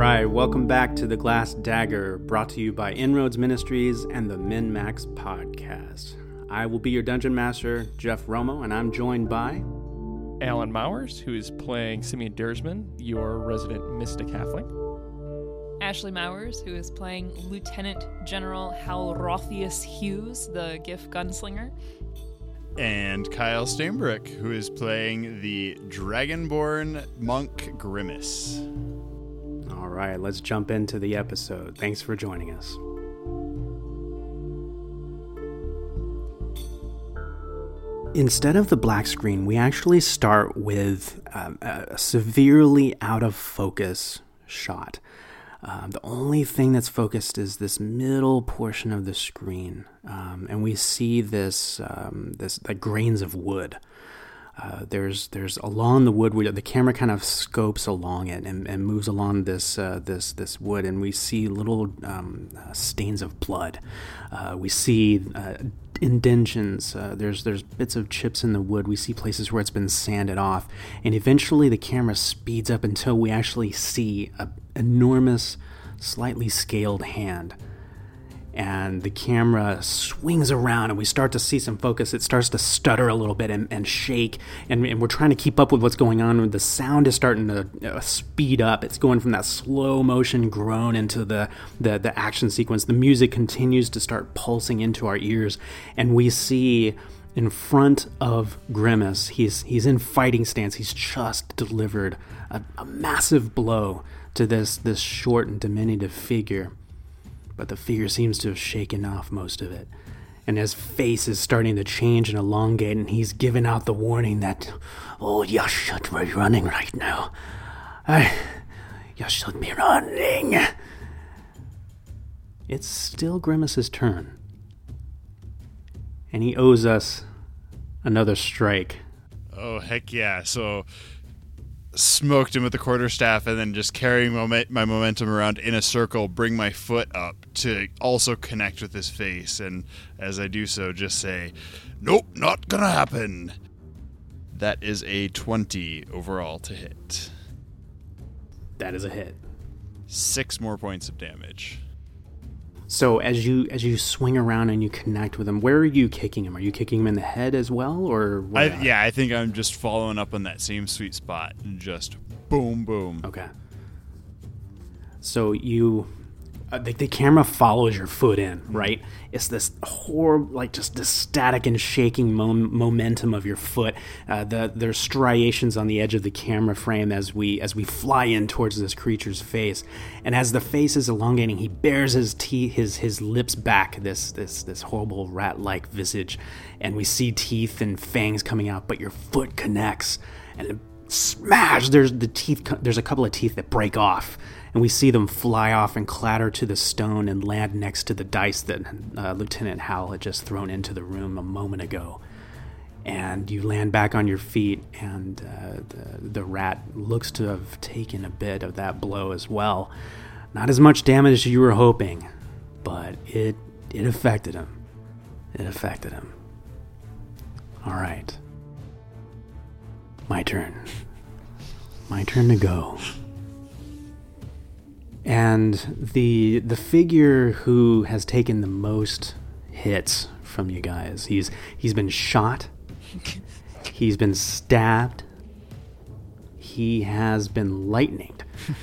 right, welcome back to The Glass Dagger, brought to you by Inroads Ministries and the Min Max Podcast. I will be your dungeon master, Jeff Romo, and I'm joined by Alan Mowers, who is playing Simeon Dersman, your resident mystic halfling. Ashley Mowers, who is playing Lieutenant General Hal Rothius Hughes, the Giff gunslinger. And Kyle Steinbrick, who is playing the Dragonborn Monk Grimace. All right, let's jump into the episode. Thanks for joining us. Instead of the black screen, we actually start with um, a severely out of focus shot. Um, the only thing that's focused is this middle portion of the screen, um, and we see this um, this like grains of wood. Uh, there's there's along the wood where the camera kind of scopes along it and, and moves along this uh, this this wood, and we see little um, uh, stains of blood. Uh, we see uh, indentions. There's there's bits of chips in the wood. We see places where it's been sanded off, and eventually the camera speeds up until we actually see an enormous, slightly scaled hand. And the camera swings around, and we start to see some focus. It starts to stutter a little bit and, and shake, and, and, we're trying to keep up with what's going on. The sound is starting to uh, speed up. It's going from that slow motion groan into the, the the action sequence. The music continues to start pulsing into our ears, and we see in front of Grimace. He's he's in fighting stance. He's just delivered a, a massive blow to this this short and diminutive figure, but the figure seems to have shaken off most of it. And his face is starting to change and elongate, and he's giving out the warning that, "Oh, you should be running right now. I, you should be running." It's still Grimace's turn and he owes us another strike. Oh heck yeah! So smoked him with the quarterstaff, and then just carrying my momentum around in a circle, bring my foot up to also connect with his face, and as I do so, just say, "Nope, not gonna happen." That is a twenty overall to hit. That is a hit. Six more points of damage. So as you as you swing around and you connect with him, where are you kicking him? Are you kicking him in the head as well, or I, yeah? I think I'm just following up on that same sweet spot and just boom, boom. Okay. So you uh, the, the, camera follows your foot in, right? It's this horrible, like just the static and shaking mom- momentum of your foot. Uh, the, there's striations on the edge of the camera frame as we as we fly in towards this creature's face, and as the face is elongating, he bears his teeth, his his lips back, this this this horrible rat-like visage, and we see teeth and fangs coming out. But your foot connects, and smash! There's the teeth. There's a couple of teeth that break off and we see them fly off and clatter to the stone and land next to the dice that uh, Lieutenant Hal had just thrown into the room a moment ago. And you land back on your feet, and uh, the, the rat looks to have taken a bit of that blow as well. Not as much damage as you were hoping, but it it affected him. It affected him. All right. My turn. My turn to go and the the figure who has taken the most hits from you guys he's he's been shot. He's been stabbed. He has been lightninged.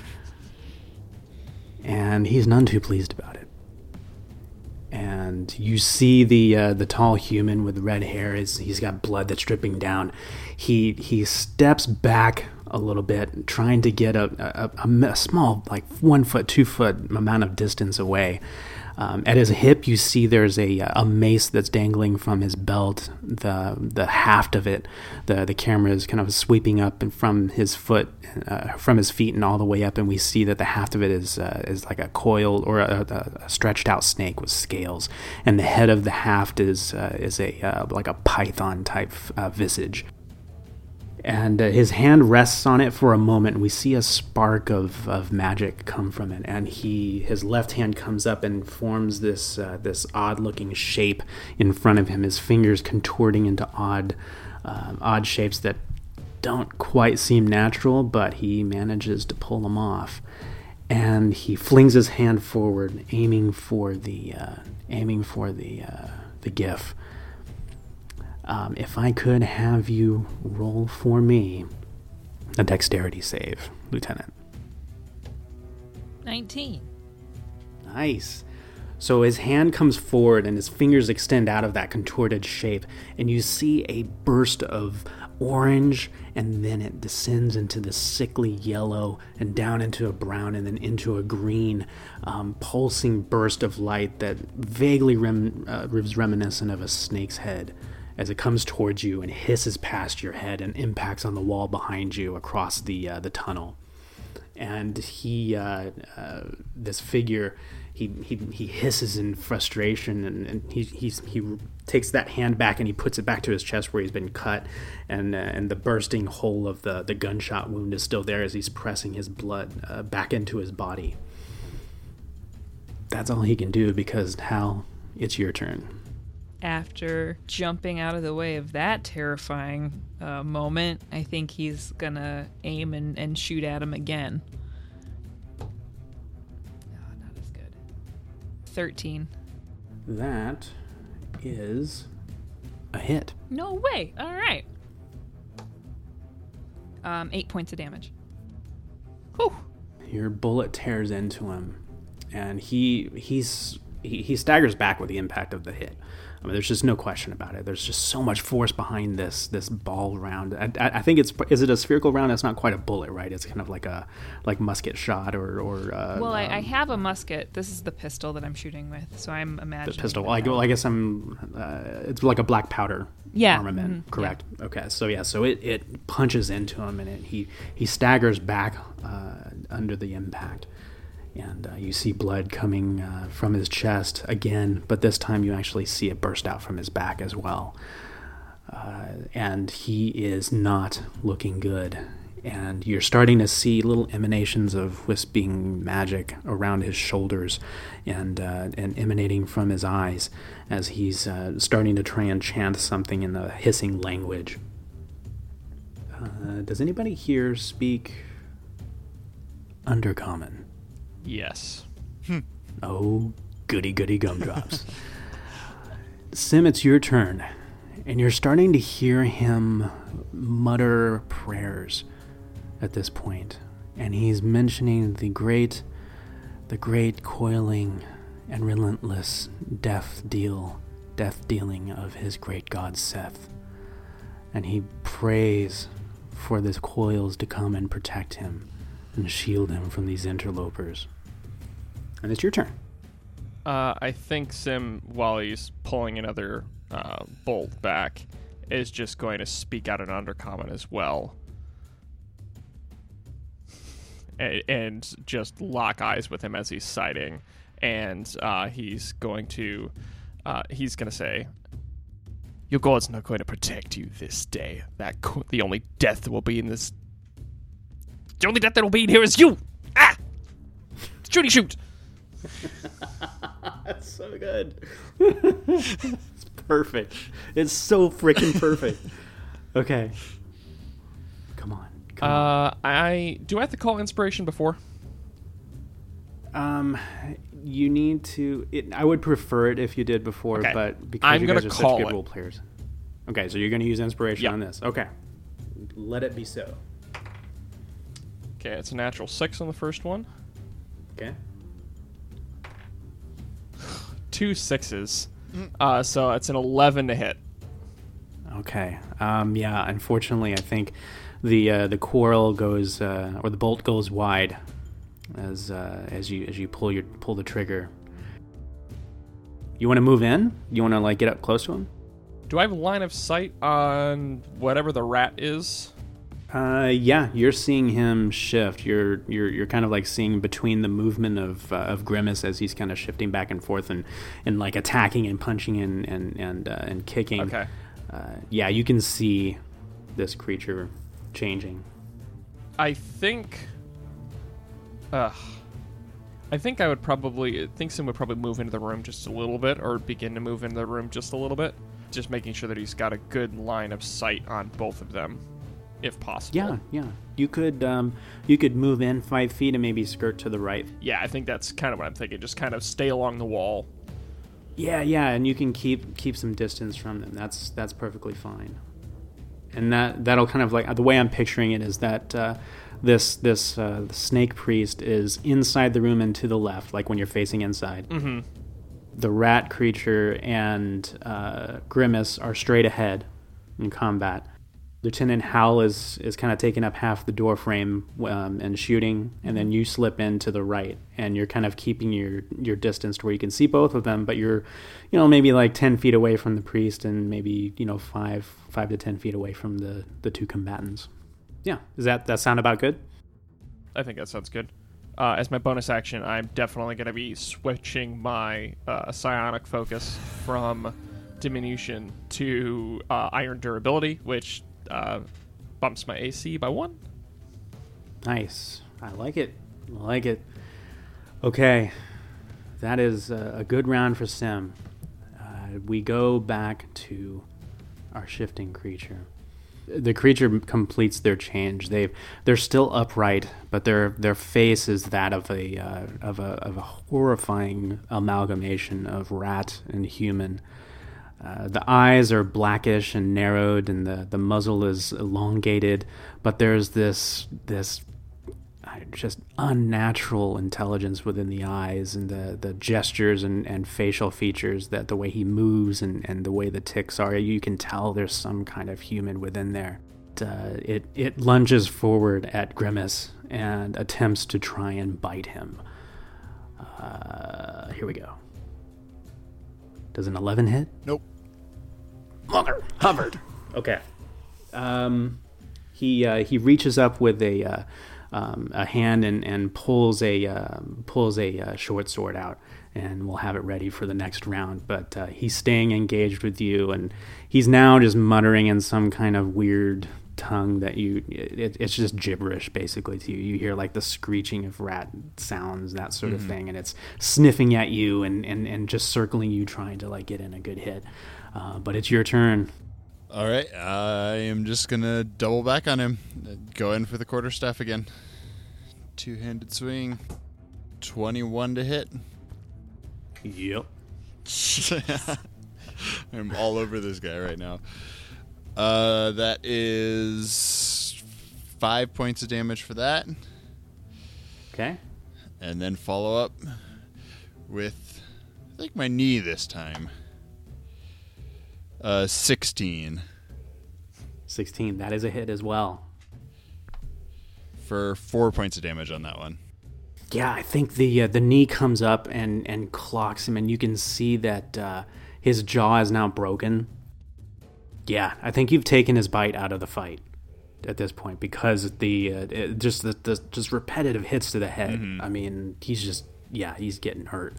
And he's none too pleased about it. And you see the uh, the tall human with red hair is he's got blood that's dripping down. He he steps back a little bit, trying to get a, a, a, a small, like one foot, two foot amount of distance away. Um, at his hip, you see there's a, a mace that's dangling from his belt. The the haft of it, the the camera is kind of sweeping up and from his foot, uh, from his feet, and all the way up, and we see that the haft of it is uh, is like a coiled or a, a, stretched out snake with scales, and the head of the haft is uh, is a uh, like a python type uh, visage and uh, his hand rests on it for a moment and we see a spark of, of magic come from it and he his left hand comes up and forms this uh, this odd looking shape in front of him his fingers contorting into odd uh, odd shapes that don't quite seem natural but he manages to pull them off and he flings his hand forward, aiming for the uh, aiming for the uh, the Giff. Um, if I could have you roll for me a dexterity save, Lieutenant. 19. Nice. So his hand comes forward and his fingers extend out of that contorted shape, and you see a burst of orange, and then it descends into the sickly yellow, and down into a brown, and then into a green, um, pulsing burst of light that vaguely rem- uh, is reminiscent of a snake's head as it comes towards you and hisses past your head and impacts on the wall behind you across the uh, the tunnel. And he, uh, uh, this figure, he, he, he hisses in frustration and, and he, he's, he takes that hand back and he puts it back to his chest where he's been cut and, uh, and the bursting hole of the, the gunshot wound is still there as he's pressing his blood uh, back into his body. That's all he can do because Hal, it's your turn after jumping out of the way of that terrifying uh, moment, I think he's gonna aim and, and shoot at him again. Oh, not as good. 13. That is a hit. No way. All right. Um, eight points of damage. Whew. Your bullet tears into him, and he he's he, he staggers back with the impact of the hit. I mean, there's just no question about it. There's just so much force behind this this ball round. I, I, think it's is it a spherical round? It's not quite a bullet, right? It's kind of like a like musket shot or or. Uh, well, I, um, I, have a musket. This is the pistol that I'm shooting with, so I'm imagining the pistol. Well, I, well, I guess I'm. Uh, it's like a black powder yeah. armament, mm-hmm. correct? Yeah. Okay, so yeah, so it, it punches into him and it, he he staggers back uh, under the impact and uh, you see blood coming uh, from his chest again, but this time you actually see it burst out from his back as well. Uh, and he is not looking good. And you're starting to see little emanations of wisping magic around his shoulders and, uh, and emanating from his eyes as he's uh, starting to try and chant something in the hissing language. Uh, does anybody here speak Undercommon? Yes. Oh, goody goody gumdrops. Sim, it's your turn. And you're starting to hear him mutter prayers at this point. And he's mentioning the great, the great coiling and relentless death deal, death dealing of his great god Seth. And he prays for the coils to come and protect him and shield him from these interlopers. And it's your turn. Uh, I think Sim, while he's pulling another uh, bolt back, is just going to speak out an undercommon as well. and, just lock eyes with him as he's sighting. And uh, he's going to uh, he's going to say, "Your god's not going to protect you this day. That co- the only death that will be in this. The only death that will be in here is you. Ah, shooty shoot." That's so good. it's perfect. It's so freaking perfect. Okay. Come on. Come uh, on. I do I have to call inspiration before? Um, you need to. It, I would prefer it if you did before, okay. but because I'm you guys are such good it. role players. Okay, so you're going to use inspiration yep. on this. Okay, let it be so. Okay, it's a natural six on the first one. Okay two sixes. Uh, so it's an 11 to hit. Okay. Um, yeah. Unfortunately, I think the uh, the quarrel goes uh, or the bolt goes wide as uh, as you as you pull your pull the trigger. You want to move in? You want to like get up close to him? Do I have a line of sight on whatever the rat is? Uh, yeah, you're seeing him shift. You're you're you're kind of like seeing between the movement of uh, of Grimace as he's kind of shifting back and forth and and like attacking and punching and and and uh, and kicking. Okay. Uh, yeah, you can see this creature changing. I think. Uh, I think I would probably I think Sim would probably move into the room just a little bit, or begin to move into the room just a little bit, just making sure that he's got a good line of sight on both of them. If possible. Yeah, yeah. You could um, you could move in five feet and maybe skirt to the right. Yeah, I think that's kind of what I'm thinking. Just kind of stay along the wall. Yeah, yeah, and you can keep keep some distance from them. That's that's perfectly fine. And that that'll kind of like the way I'm picturing it is that uh, this this uh, snake priest is inside the room and to the left, like when you're facing inside. Mm-hmm. The rat creature and uh, Grimace are straight ahead in combat. Lieutenant Hal is is kind of taking up half the door frame um, and shooting, and then you slip in to the right, and you're kind of keeping your your distance to where you can see both of them, but you're, you know, maybe like ten feet away from the priest, and maybe you know five five to ten feet away from the the two combatants. Yeah, does that that sound about good? I think that sounds good. Uh, as my bonus action, I'm definitely going to be switching my uh, psionic focus from diminution to uh, iron durability, which uh, bumps my AC by one. Nice. I like it. I like it. Okay, that is a, good round for Sim. Uh, we go back to our shifting creature. The creature completes their change. They they're still upright, but their their face is that of a uh, of a of a horrifying amalgamation of rat and human. Uh, the eyes are blackish and narrowed, and the, the muzzle is elongated. But there's this this uh, just unnatural intelligence within the eyes and the, the gestures and, and facial features that the way he moves and, and the way the ticks are. You can tell there's some kind of human within there. Uh, it it lunges forward at Grimace and attempts to try and bite him. Uh, here we go. Does an 11 hit? Nope. Mother hovered. Okay. Um, he uh, he reaches up with a uh, um, a hand and, and pulls a uh, pulls a uh, short sword out, and we'll have it ready for the next round. But uh, he's staying engaged with you, and he's now just muttering in some kind of weird tongue that you it, it's just gibberish basically to you you hear like the screeching of rat sounds that sort of thing and it's sniffing at you and, and and just circling you trying to like get in a good hit uh, but it's your turn All right, I am just gonna double back on him. Go in for the quarterstaff again. Two-handed swing. Twenty-one to hit. yep I'm all over this guy right now. Uh, that is five points of damage for that, okay and then follow up with I think my knee this time. Uh, sixteen 16 that is a hit as well for four points of damage on that one. Yeah, I think the uh, the knee comes up and and clocks him, and you can see that uh, his jaw is now broken. Yeah, I think you've taken his bite out of the fight at this point because the uh, it, just the, the just repetitive hits to the head. I mean, he's just yeah, he's getting hurt.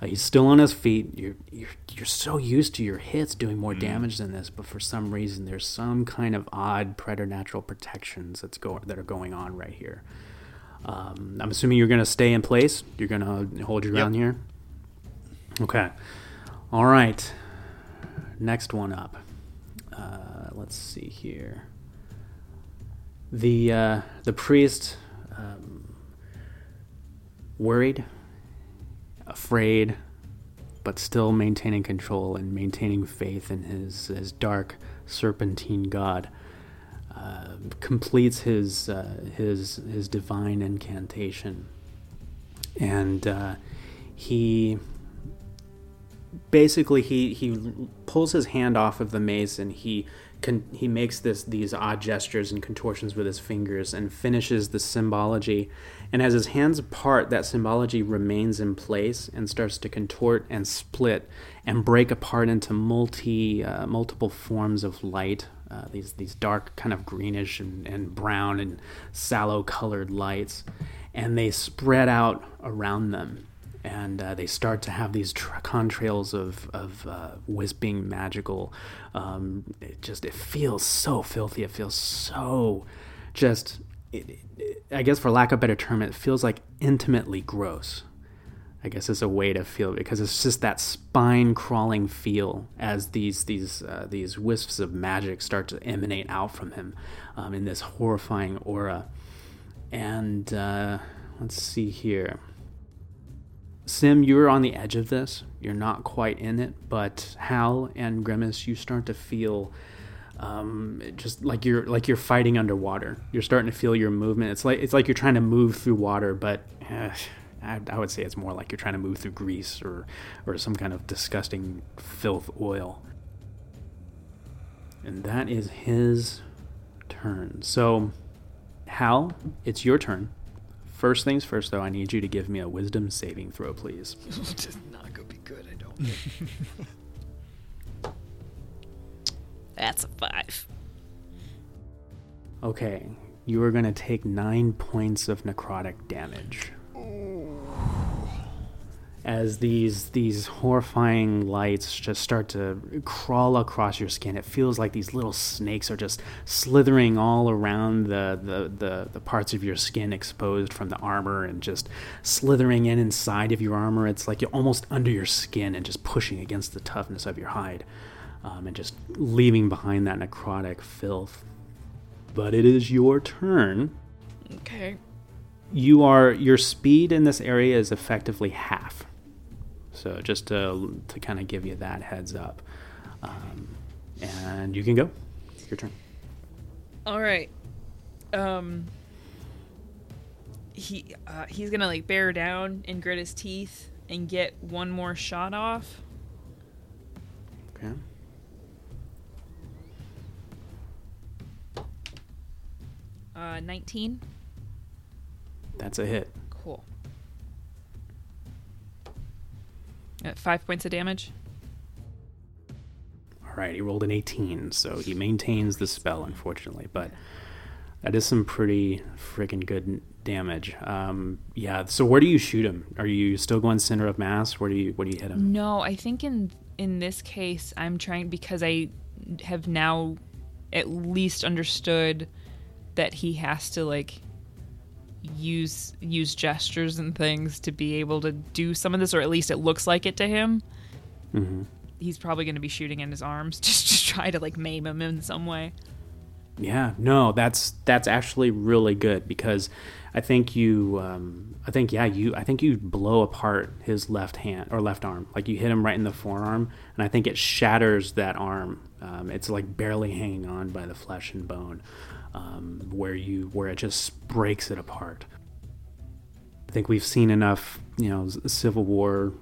Uh, he's still on his feet. You're you're you're so used to your hits doing more damage than this, but for some reason, there's some kind of odd preternatural protections that's go that are going on right here. Um, I'm assuming you're going to stay in place. You're going to hold your ground here. Okay. All right. Next one up. Uh, let's see here. The uh, the priest, um, worried, afraid, but still maintaining control and maintaining faith in his his dark serpentine god uh, completes his uh, his his divine incantation, and uh, he basically he he pulls his hand off of the mace and he he makes this these odd gestures and contortions with his fingers and finishes the symbology. And as his hands part that symbology remains in place and starts to contort and split and break apart into multi uh, multiple forms of light uh, these these dark kind of greenish and, and brown and sallow colored lights. And they spread out around them and uh, they start to have these tr- contrails of of uh, wisping magical. Um, it just it feels so filthy. It feels so just. It, it, I guess for lack of a better term, it feels like intimately gross. I guess is a way to feel because it's just that spine crawling feel as these these uh, these wisps of magic start to emanate out from him um, in this horrifying aura. And uh, let's see here. Sim, you're on the edge of this. You're not quite in it, but Hal and Grimace, you start to feel um, just like you're like you're fighting underwater. You're starting to feel your movement. It's like it's like you're trying to move through water, but eh, I, I would say it's more like you're trying to move through grease or or some kind of disgusting filth oil. And that is his turn. So, Hal, it's your turn. First things first, though, I need you to give me a wisdom saving throw, please. Does not gonna be good, I don't think. That's a five. Okay, you are going to take nine points of necrotic damage. As these these horrifying lights just start to crawl across your skin, it feels like these little snakes are just slithering all around the, the, the, the parts of your skin exposed from the armor and just slithering in inside of your armor. It's like you're almost under your skin and just pushing against the toughness of your hide um, and just leaving behind that necrotic filth. But it is your turn. Okay. You are your speed in this area is effectively half. So just to to kind of give you that heads up, um, and you can go. Your turn. All right. Um. He uh, he's gonna like bear down and grit his teeth and get one more shot off. Okay. Uh, nineteen. That's a hit. At five points of damage. All right, he rolled an 18, so he maintains the spell, unfortunately, but that is some pretty freaking good damage. Um, yeah. So where do you shoot him? Are you still going center of mass? Where do you where do you hit him? No, I think in in this case I'm trying because I have now at least understood that he has to like use use gestures and things to be able to do some of this or at least it looks like it to him. hmm He's probably going to be shooting in his arms just to try to like maim him in some way. Yeah, no, that's that's actually really good because I think you, um, I think yeah, you, I think you blow apart his left hand or left arm, like you hit him right in the forearm, and I think it shatters that arm. Um, it's like barely hanging on by the flesh and bone, um, where you where it just breaks it apart. I think we've seen enough, you know, Civil War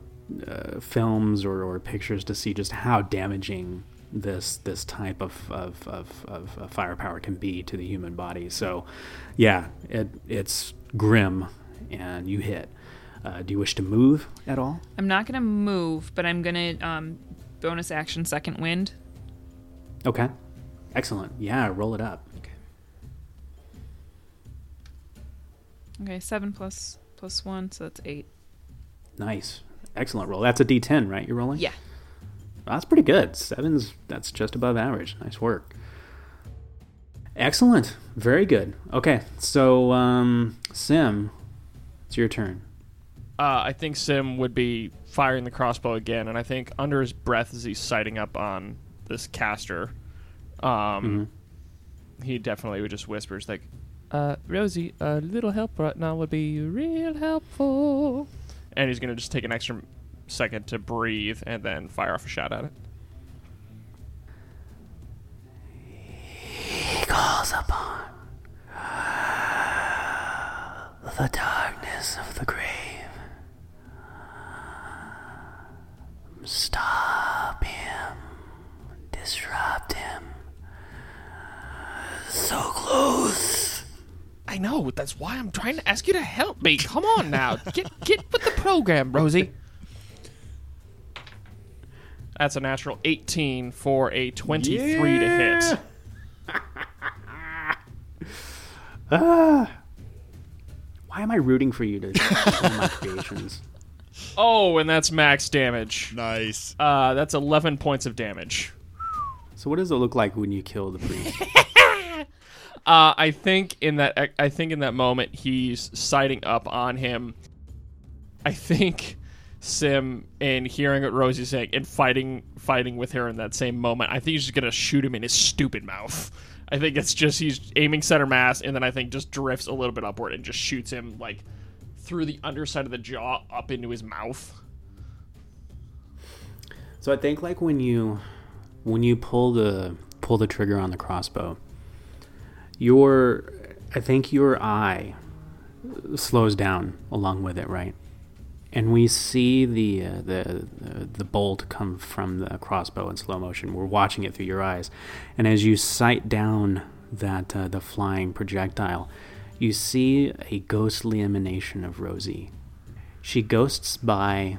uh, films or, or pictures to see just how damaging this this type of, of, of, of firepower can be to the human body. So, yeah, it it's grim, and you hit. Uh, do you wish to move at all? I'm not going to move, but I'm going to um bonus action second wind. Okay, excellent. Yeah, roll it up. Okay, 7 plus plus 1, so that's 8. Nice, excellent roll. That's a D10, right? You're rolling. Yeah. That's pretty good. Seven's that's just above average. Nice work. Excellent. Very good. Okay, so um, Sim, it's your turn. Uh, I think Sim would be firing the crossbow again, and I think under his breath as he's sighting up on this caster, um, he definitely would just whispers like, uh, "Rosie, a little help right now would be real helpful," and he's gonna just take an extra second to breathe and then fire off a shot at it. He calls upon the darkness of the grave. Stop him. Disrupt him. So close. I know. That's why I'm trying to ask you to help me. Come on now, get get with the program, Rosie. That's a natural 18 for a 23 to hit. Ah. Why am I rooting for you to kill my creations? Oh, and that's max damage. Nice. Uh, that's 11 points of damage. So what does it look like when you kill the priest? Uh, I think in that I think in that moment he's siding up on him. I think Sim and hearing what Rosie's saying and fighting fighting with her in that same moment, I think he's just gonna shoot him in his stupid mouth. I think it's just he's aiming center mass and then I think just drifts a little bit upward and just shoots him like through the underside of the jaw up into his mouth. So I think like when you when you pull the pull the trigger on the crossbow, your I think your eye slows down along with it, right? And we see the, uh, the the bolt come from the crossbow in slow motion. We're watching it through your eyes, and as you sight down that uh, the flying projectile, you see a ghostly emanation of Rosie. She ghosts by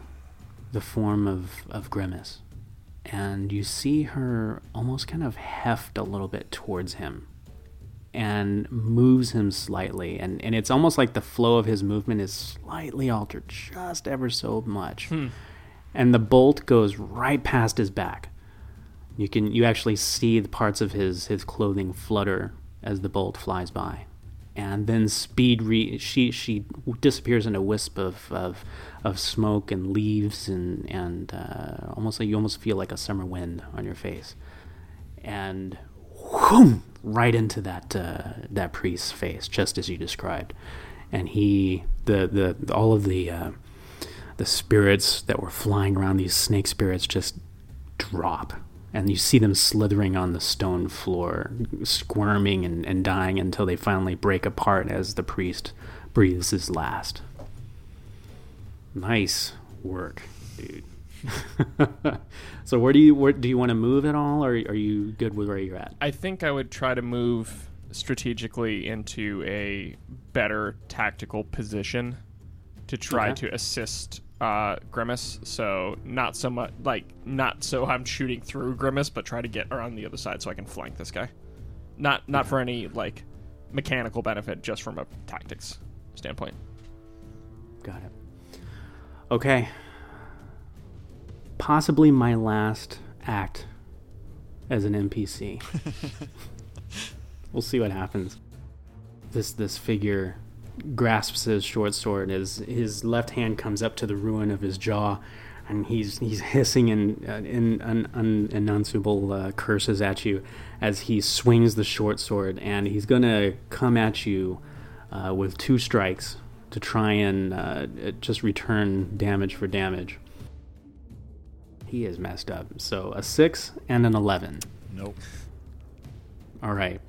the form of, of Grimace, and you see her almost kind of heft a little bit towards him and moves him slightly. And, and it's almost like the flow of his movement is slightly altered, just ever so much. And the bolt goes right past his back. You can you actually see the parts of his, his clothing flutter as the bolt flies by. And then speed re- she she disappears in a wisp of, of of smoke and leaves and and uh, almost like you almost feel like a summer wind on your face, and whoom, right into that uh, that priest's face, just as you described, and he the the all of the uh, the spirits that were flying around these snake spirits just drop. And you see them slithering on the stone floor squirming and, and dying until they finally break apart as the priest breathes his last. Nice work dude so where do you where do you want to move at all or are you good with where you're at I think I would try to move strategically into a better tactical position to try Okay. to assist uh, Grimace. So not so much like not so I'm shooting through Grimace, but try to get around the other side so I can flank this guy. Not not for any like mechanical benefit, just from a tactics standpoint. Got it. Okay. Possibly my last act as an NPC. we'll see what happens. This this figure grasps his short sword as his left hand comes up to the ruin of his jaw, and he's he's hissing in uh, in un, un, enunciable uh, curses at you as he swings the short sword, and he's gonna come at you uh, with two strikes to try and uh, just return damage for damage. He is messed up. So a six and an eleven. Nope. All right.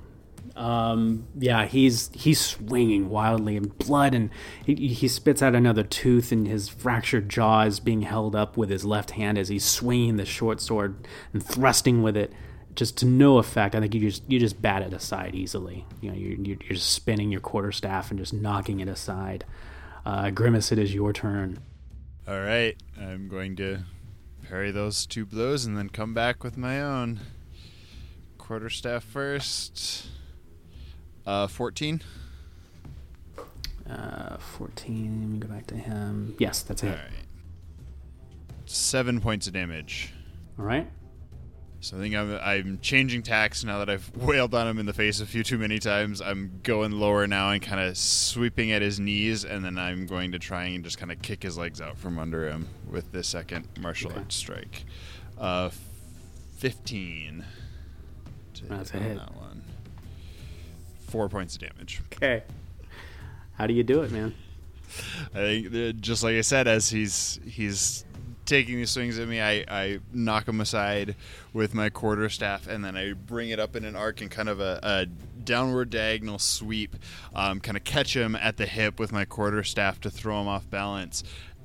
Um, yeah, he's he's swinging wildly, and blood, and he, he spits out another tooth, and his fractured jaw is being held up with his left hand as he's swinging the short sword and thrusting with it, just to no effect. I think you just you just bat it aside easily. You know, you're you're you're just spinning your quarterstaff and just knocking it aside. Uh, Grimace, it is your turn. All right, I'm going to parry those two blows and then come back with my own. Quarterstaff first. Uh, 14. Uh, fourteen. Let me go back to him. Yes, that's it. right. Seven points of damage. All right. So I think I'm, I'm changing tacks now that I've wailed on him in the face a few too many times. I'm going lower now and kind of sweeping at his knees, and then I'm going to try and just kind of kick his legs out from under him with the second martial Okay. arts strike. Uh, 15. to That's a on hit. That one. Four points of damage. Okay. How do you do it, man? I think just like I said, as he's he's taking these swings at me, I, I knock them aside with my quarter staff, and then I bring it up in an arc and kind of a, a downward diagonal sweep, um, kind of catch him at the hip with my quarter staff to throw him off balance,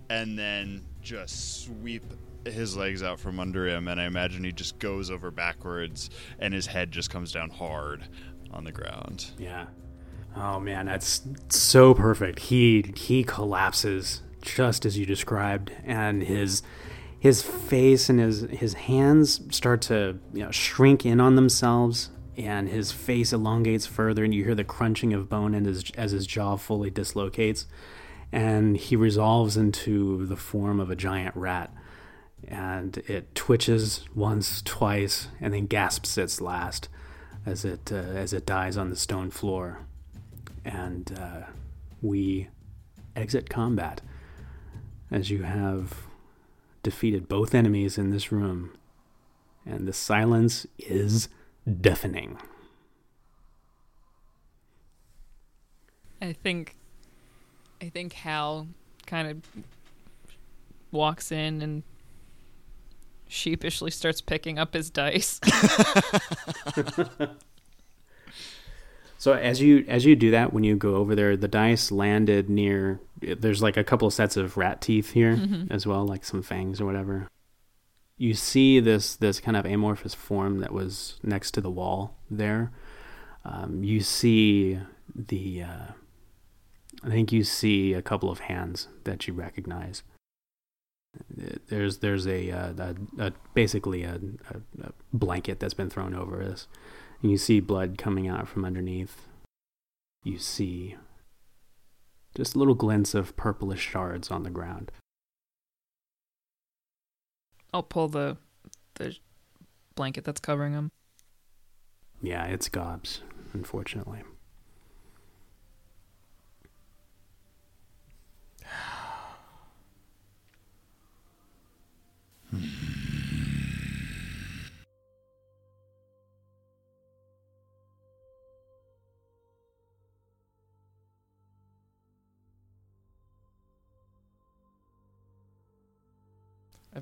and then just sweep his legs out from under him, and I imagine he just goes over backwards, and his head just comes down hard on the ground. Yeah. Oh man, that's so perfect. He he collapses just as you described, and his his face and his his hands start to you know, shrink in on themselves, and his face elongates further, and you hear the crunching of bone and his, as his jaw fully dislocates, and he resolves into the form of a giant rat, and it twitches once, twice, and then gasps its last as it uh, as it dies on the stone floor, and uh, we exit combat as you have defeated both enemies in this room, and the silence is deafening. I think I think Hal kind of walks in and sheepishly starts picking up his dice. So as you as you do that, when you go over there, the dice landed near. There's like a couple of sets of rat teeth here as well, like some fangs or whatever. You see this this kind of amorphous form that was next to the wall there. Um, you see the. Uh, I think you see a couple of hands that you recognize. There's there's a, uh, a, a basically a, a, a blanket that's been thrown over this. And you see blood coming out from underneath. You see just little glints of purplish shards on the ground. I'll pull the the blanket that's covering him. Yeah, it's gobs, unfortunately.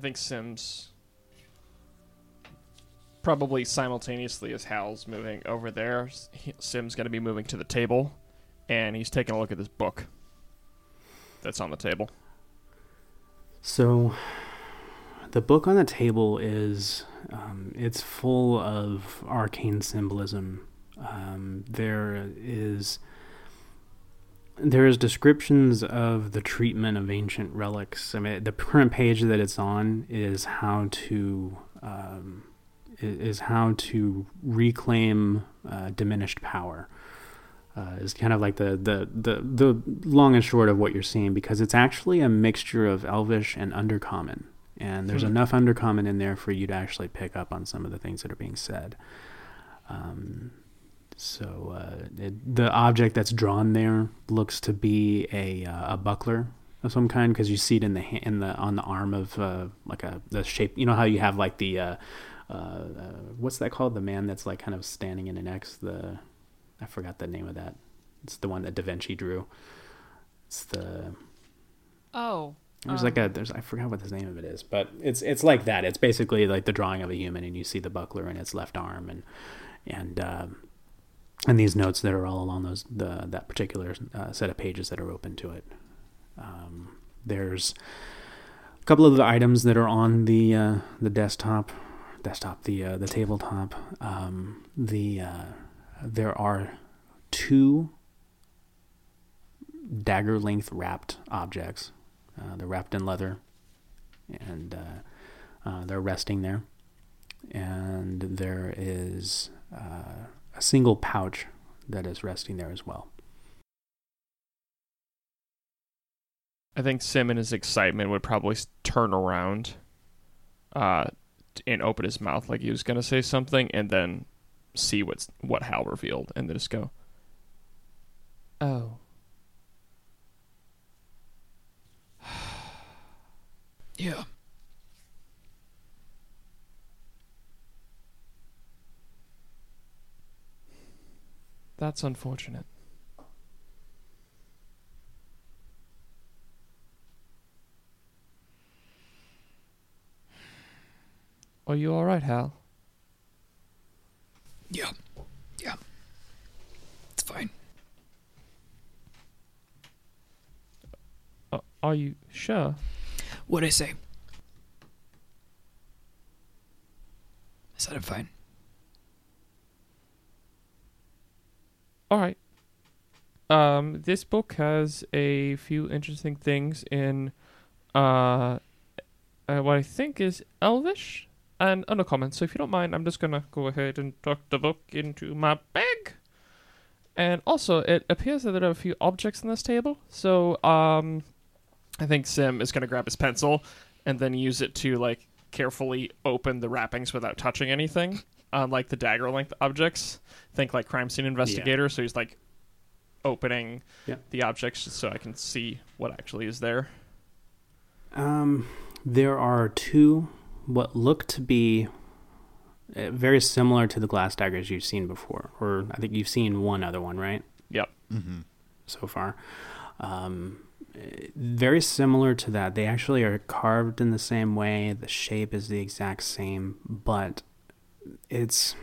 Think Sims probably simultaneously as Hal's moving over there. he- Sims going to be moving to the table, and he's taking a look at this book that's on the table. So, the book on the table is um, it's full of arcane symbolism. Um, there is there is descriptions of the treatment of ancient relics. I mean, the current page that it's on is how to um, is how to reclaim uh, diminished power. Uh, is kind of like the, the, the, the long and short of what you're seeing because it's actually a mixture of Elvish and Undercommon. And there's Hmm. enough Undercommon in there for you to actually pick up on some of the things that are being said. Um, so uh, it, the object that's drawn there looks to be a, uh, a buckler of some kind because you see it in the ha- in the on the arm of uh, like a the shape. You know how you have like the uh, uh, uh, what's that called? The man that's like kind of standing in an X. The I forgot the name of that. It's the one that Da Vinci drew. It's the Oh. there's like a there's I forgot what the name of it is, but it's it's like that. It's basically like the drawing of a human, and you see the buckler in its left arm, and and um, and these notes that are all along those the that particular uh, set of pages that are open to it. Um, there's a couple of the items that are on the uh, the desktop, desktop the uh, the tabletop. Um, the uh, there are two dagger length wrapped objects. Uh, they're wrapped in leather, and uh, they're resting there. And there is single pouch that is resting there as well. I think Sim in his excitement would probably turn around uh, and open his mouth like he was going to say something and then see what's what Hal revealed and then just go, Oh. Yeah. That's unfortunate. Are you alright, Hal? Yeah. Yeah. It's fine. Uh, are you sure? What'd I say? I said I'm fine. Alright. Um, this book has a few interesting things in uh, uh what I think is Elvish and Undercommon. So if you don't mind, I'm just gonna go ahead and tuck the book into my bag. And also, it appears that there are a few objects on this table. So, um, I think Sim is gonna grab his pencil and then use it to like carefully open the wrappings without touching anything. Unlike the dagger length objects, think like crime scene investigator. So he's like opening Yeah. the objects so I can see what actually is there. Um, there are two what look to be uh, very similar to the glass daggers you've seen before, or I think you've seen one other one, right? Yep. so far. Um, very similar to that. They actually are carved in the same way. The shape is the exact same, but it's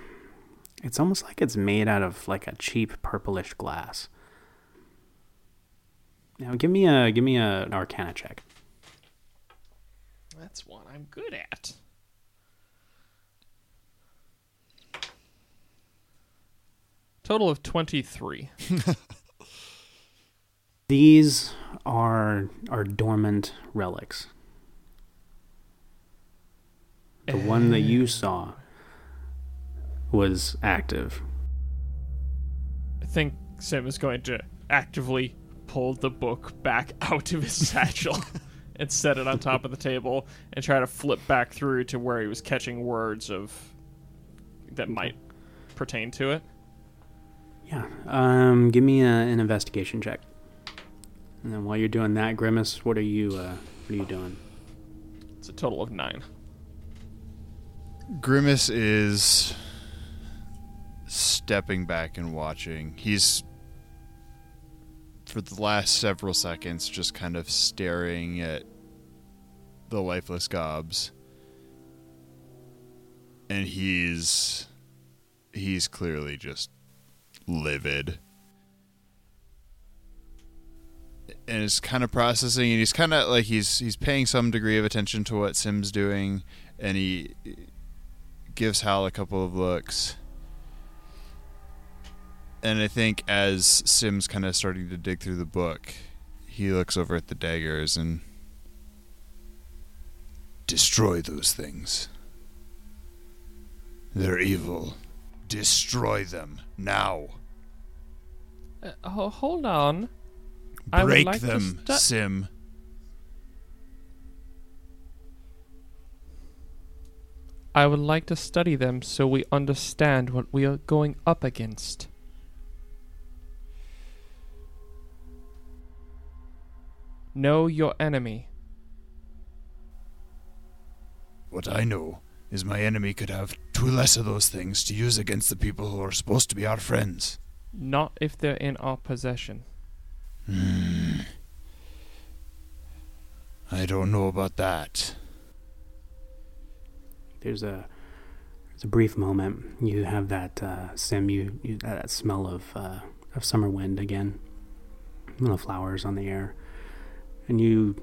it's almost like it's made out of like a cheap purplish glass. Now, give me a give me a, an Arcana check. That's one I'm good at. Total of 23. These are are dormant relics. The one that you saw was active. I think Sim is going to actively pull the book back out of his satchel and set it on top of the table and try to flip back through to where he was catching words of that might pertain to it. Yeah. Um, give me a, an investigation check. And then while you're doing that, Grimace, what are you uh, what are you doing? It's a total of nine. Grimace is stepping back and watching. He's for the last several seconds just kind of staring at the lifeless gobs. And he's he's clearly just livid. And is kind of processing and he's kind of like he's he's paying some degree of attention to what Sim's doing and he gives Hal a couple of looks. And I think as Sim's kind of starting to dig through the book, he looks over at the daggers and destroy those things. They're evil. Destroy them now. Uh, ho- hold on. Break like them, stu- Sim. I would like to study them so we understand what we are going up against. Know your enemy. What I know is my enemy could have two less of those things to use against the people who are supposed to be our friends. Not if they're in our possession. Hmm. I don't know about that. There's a there's a brief moment. You have that uh, sim. You, you that smell of uh, of summer wind again. Little flowers on the air, and you.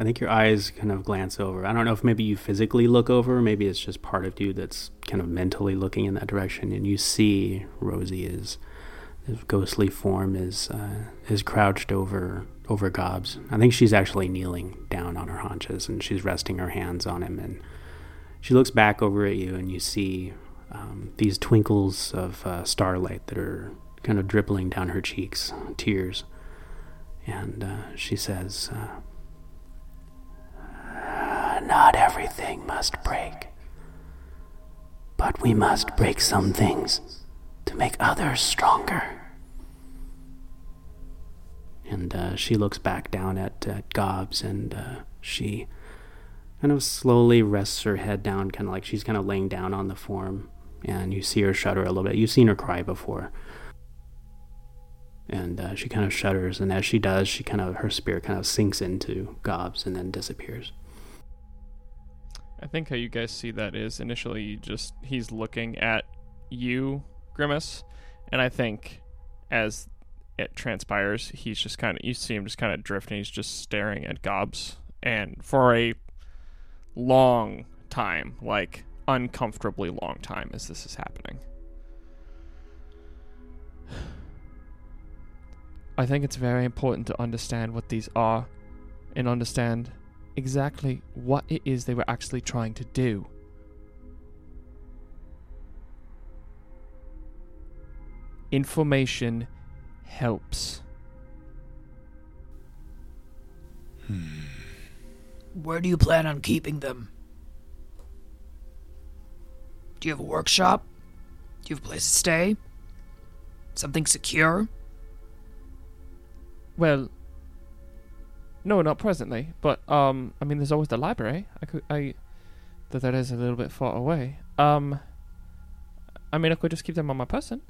I think your eyes kind of glance over. I don't know if maybe you physically look over, maybe it's just part of you that's kind of mentally looking in that direction, and you see Rosie is his ghostly form is uh, is crouched over over Gobs. I think she's actually kneeling down on her haunches, and she's resting her hands on him, and she looks back over at you, and you see um, these twinkles of uh, starlight that are kind of dribbling down her cheeks, tears. And uh, she says, uh, Not everything must break, but we must break some things to make others stronger. And uh, she looks back down at, at Gobs, and uh, she kind of slowly rests her head down, kind of like she's kind of laying down on the form. And you see her shudder a little bit. You've seen her cry before. And uh, she kind of shudders, and as she does, she kind of her spirit kind of sinks into Gobs and then disappears. I think how you guys see that is initially you just he's looking at you, Grimace, and I think as it transpires, he's just kind of you see him just kind of drifting. He's just staring at Gobs, and for a long time, like uncomfortably long time, as this is happening. I think it's very important to understand what these are and understand exactly what it is they were actually trying to do. Information helps. Hmm. Where do you plan on keeping them? Do you have a workshop? Do you have a place to stay? Something secure? Well, No, not presently. But um, I mean, there's always the library. I could, I, though that is a little bit far away. Um, I mean, I could just keep them on my person.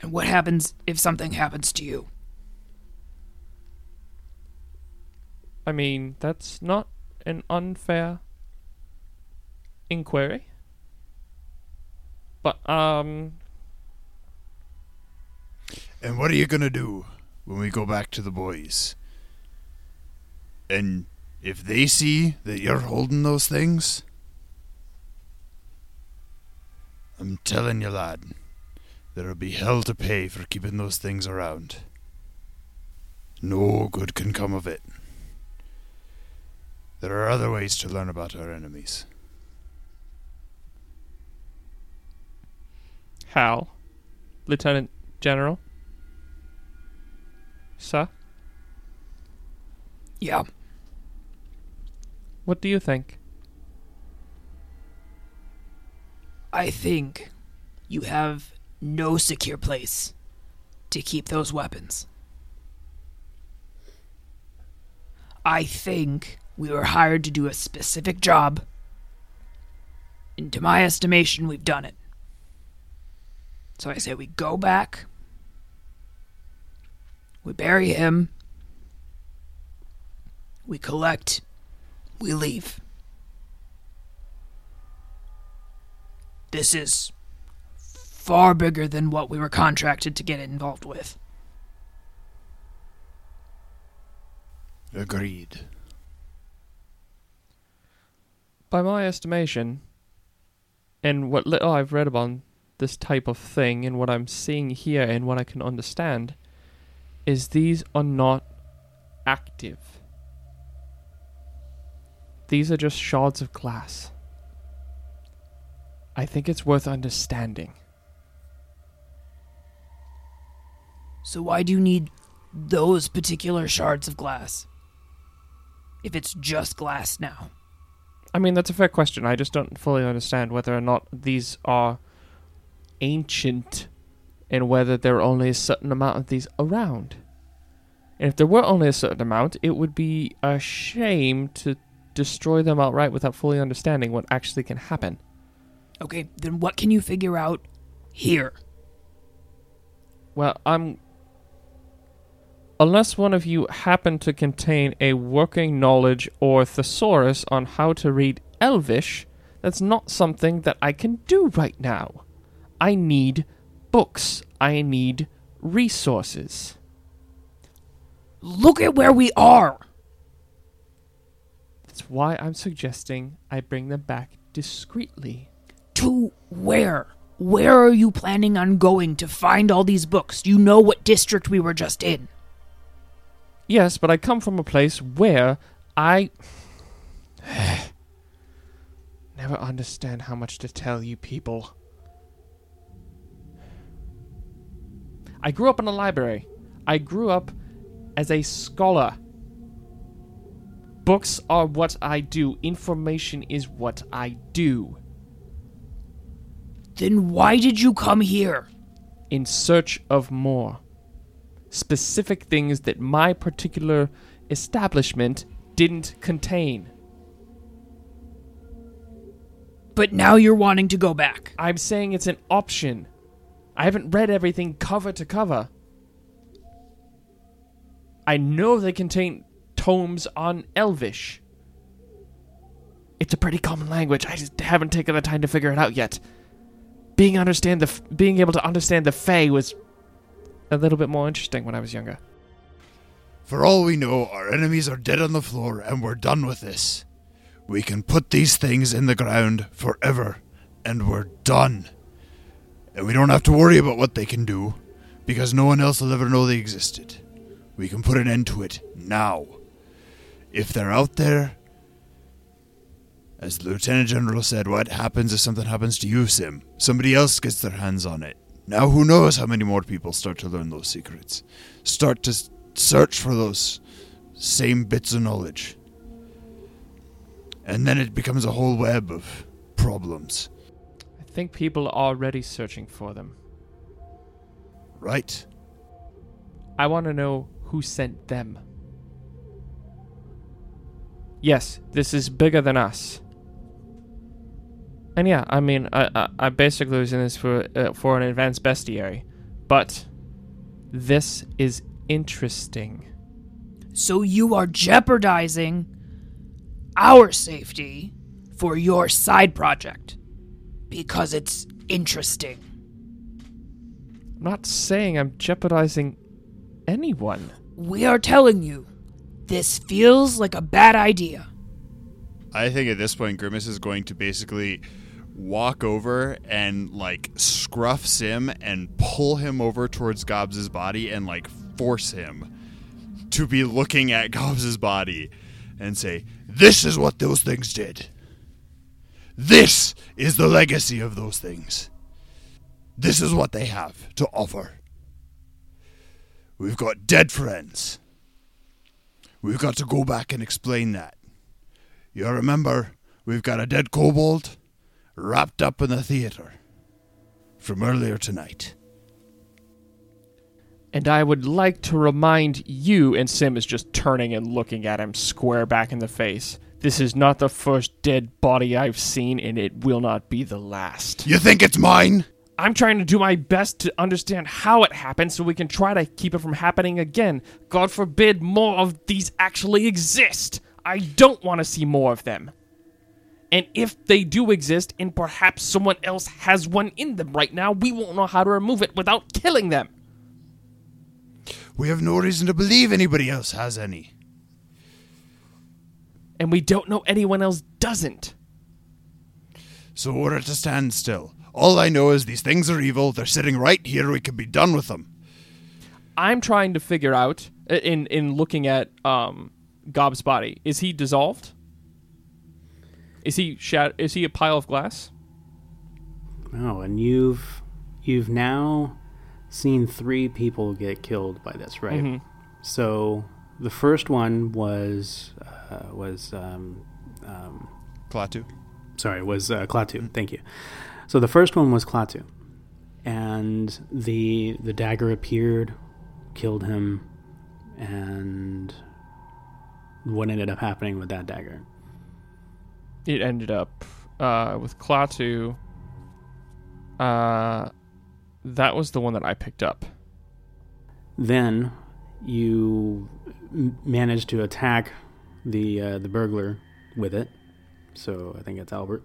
And what happens if something happens to you? I mean, that's not an unfair inquiry. But um, And what are you gonna do when we go back to the boys? And if they see that you're holding those things, I'm telling you, lad, there'll be hell to pay for keeping those things around. No good can come of it. There are other ways to learn about our enemies. Hal, Lieutenant General, sir, Yeah. what do you think? I think you have no secure place to keep those weapons. I think we were hired to do a specific job. And to my estimation, we've done it. So I say we go back, we bury him, we collect, we leave. This is far bigger than what we were contracted to get involved with. Agreed. By my estimation, and what little I've read about this type of thing, and what I'm seeing here, and what I can understand, is these are not active. These are just shards of glass. I think it's worth understanding. So why do you need those particular shards of glass? If it's just glass now. I mean, that's a fair question. I just don't fully understand whether or not these are ancient and whether there are only a certain amount of these around. And if there were only a certain amount, it would be a shame to destroy them outright without fully understanding what actually can happen. Okay, then what can you figure out here? Well, I'm. Unless one of you happen to contain a working knowledge or thesaurus on how to read Elvish, that's not something that I can do right now. I need books. I need resources. Look at where we are! That's why I'm suggesting I bring them back discreetly. To where? Where are you planning on going to find all these books? You know what district we were just in? Yes, but I come from a place where I never understand how much to tell you people. I grew up in a library. I grew up as a scholar. Books are what I do. Information is what I do. Then why did you come here? In search of more. Specific things that my particular establishment didn't contain. But now you're wanting to go back. I'm saying it's an option. I haven't read everything cover to cover. I know they contain tomes on Elvish. It's a pretty common language. I just haven't taken the time to figure it out yet. Being understand the being able to understand the Fae was a little bit more interesting when I was younger. For all we know, our enemies are dead on the floor and we're done with this. We can put these things in the ground forever and we're done. And we don't have to worry about what they can do because no one else will ever know they existed. We can put an end to it now. If they're out there, as the Lieutenant General said, what happens if something happens to you, Sim? Somebody else gets their hands on it. Now, who knows how many more people start to learn those secrets? Start to search for those same bits of knowledge. And then it becomes a whole web of problems. I think people are already searching for them. Right? I want to know who sent them. Yes, this is bigger than us. And yeah, I mean, I I, I basically was in this for uh, for an advanced bestiary, but this is interesting. So you are jeopardizing our safety for your side project because it's interesting. I'm not saying I'm jeopardizing anyone. We are telling you, this feels like a bad idea. I think at this point, Grimace is going to basically walk over and like scruff Sim and pull him over towards Gobbs's body and like force him to be looking at Gobbs's body and say, This is what those things did. This is the legacy of those things. This is what they have to offer. We've got dead friends. We've got to go back and explain that. You remember, we've got a dead kobold wrapped up in the theater from earlier tonight. And I would like to remind you, and Sim is just turning and looking at him square back in the face. This is not the first dead body I've seen, and it will not be the last. You think it's mine? I'm trying to do my best to understand how it happened so we can try to keep it from happening again. God forbid more of these actually exist. I don't want to see more of them. And if they do exist, and perhaps someone else has one in them right now, we won't know how to remove it without killing them. We have no reason to believe anybody else has any. And we don't know anyone else doesn't. So we're at a standstill. All I know is these things are evil. They're sitting right here. We can be done with them. I'm trying to figure out uh, in in looking at um Gob's body. Is he dissolved? Is he shat- Is he a pile of glass? Oh, and you've you've now seen three people get killed by this, right? Mhm. So the first one was uh, was um, um, Klaatu. sorry was uh, Klaatu. Thank you. So the first one was Klaatu, and the the dagger appeared, killed him, and what ended up happening with that dagger? It ended up uh, with Klaatu. Uh, that was the one that I picked up. Then you managed to attack the uh, the burglar with it. So I think it's Albert.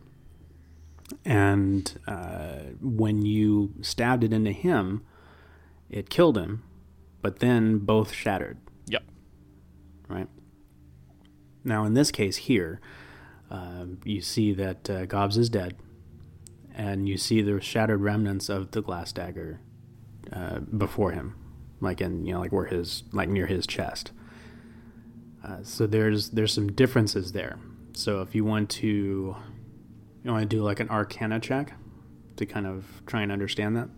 And uh, when you stabbed it into him, it killed him, but then both shattered. Yep. Right. Now, in this case here, uh, you see that uh, Gobbs is dead, and you see the shattered remnants of the glass dagger uh, before him, like in you know like where his like near his chest. Uh, so there's there's some differences there. So if you want to you want to do like an Arcana check to kind of try and understand that.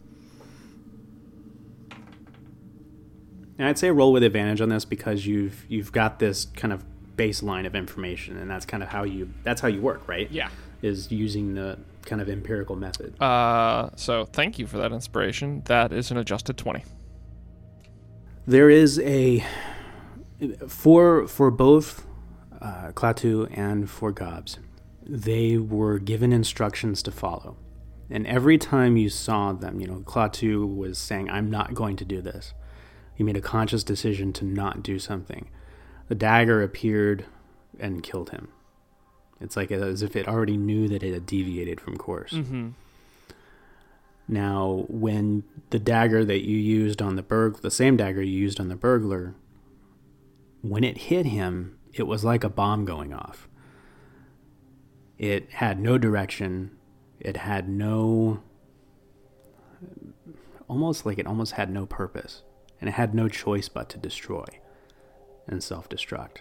And I'd say roll with advantage on this because you've you've got this kind of baseline of information, and that's kind of how you that's how you work, right? Yeah. Is using the kind of empirical method. Uh, so thank you for that inspiration. That is an adjusted twenty. There is a for for both uh, Klaatu and for Gobs, they were given instructions to follow, and every time you saw them, you know, Klaatu was saying, "I'm not going to do this." He made a conscious decision to not do something. The dagger appeared and killed him. It's like as if it already knew that it had deviated from course. Mm-hmm. Now, when the dagger that you used on the burg, the same dagger you used on the burglar, when it hit him, it was like a bomb going off. It had no direction. It had no, almost like it almost had no purpose, and it had no choice but to destroy and self-destruct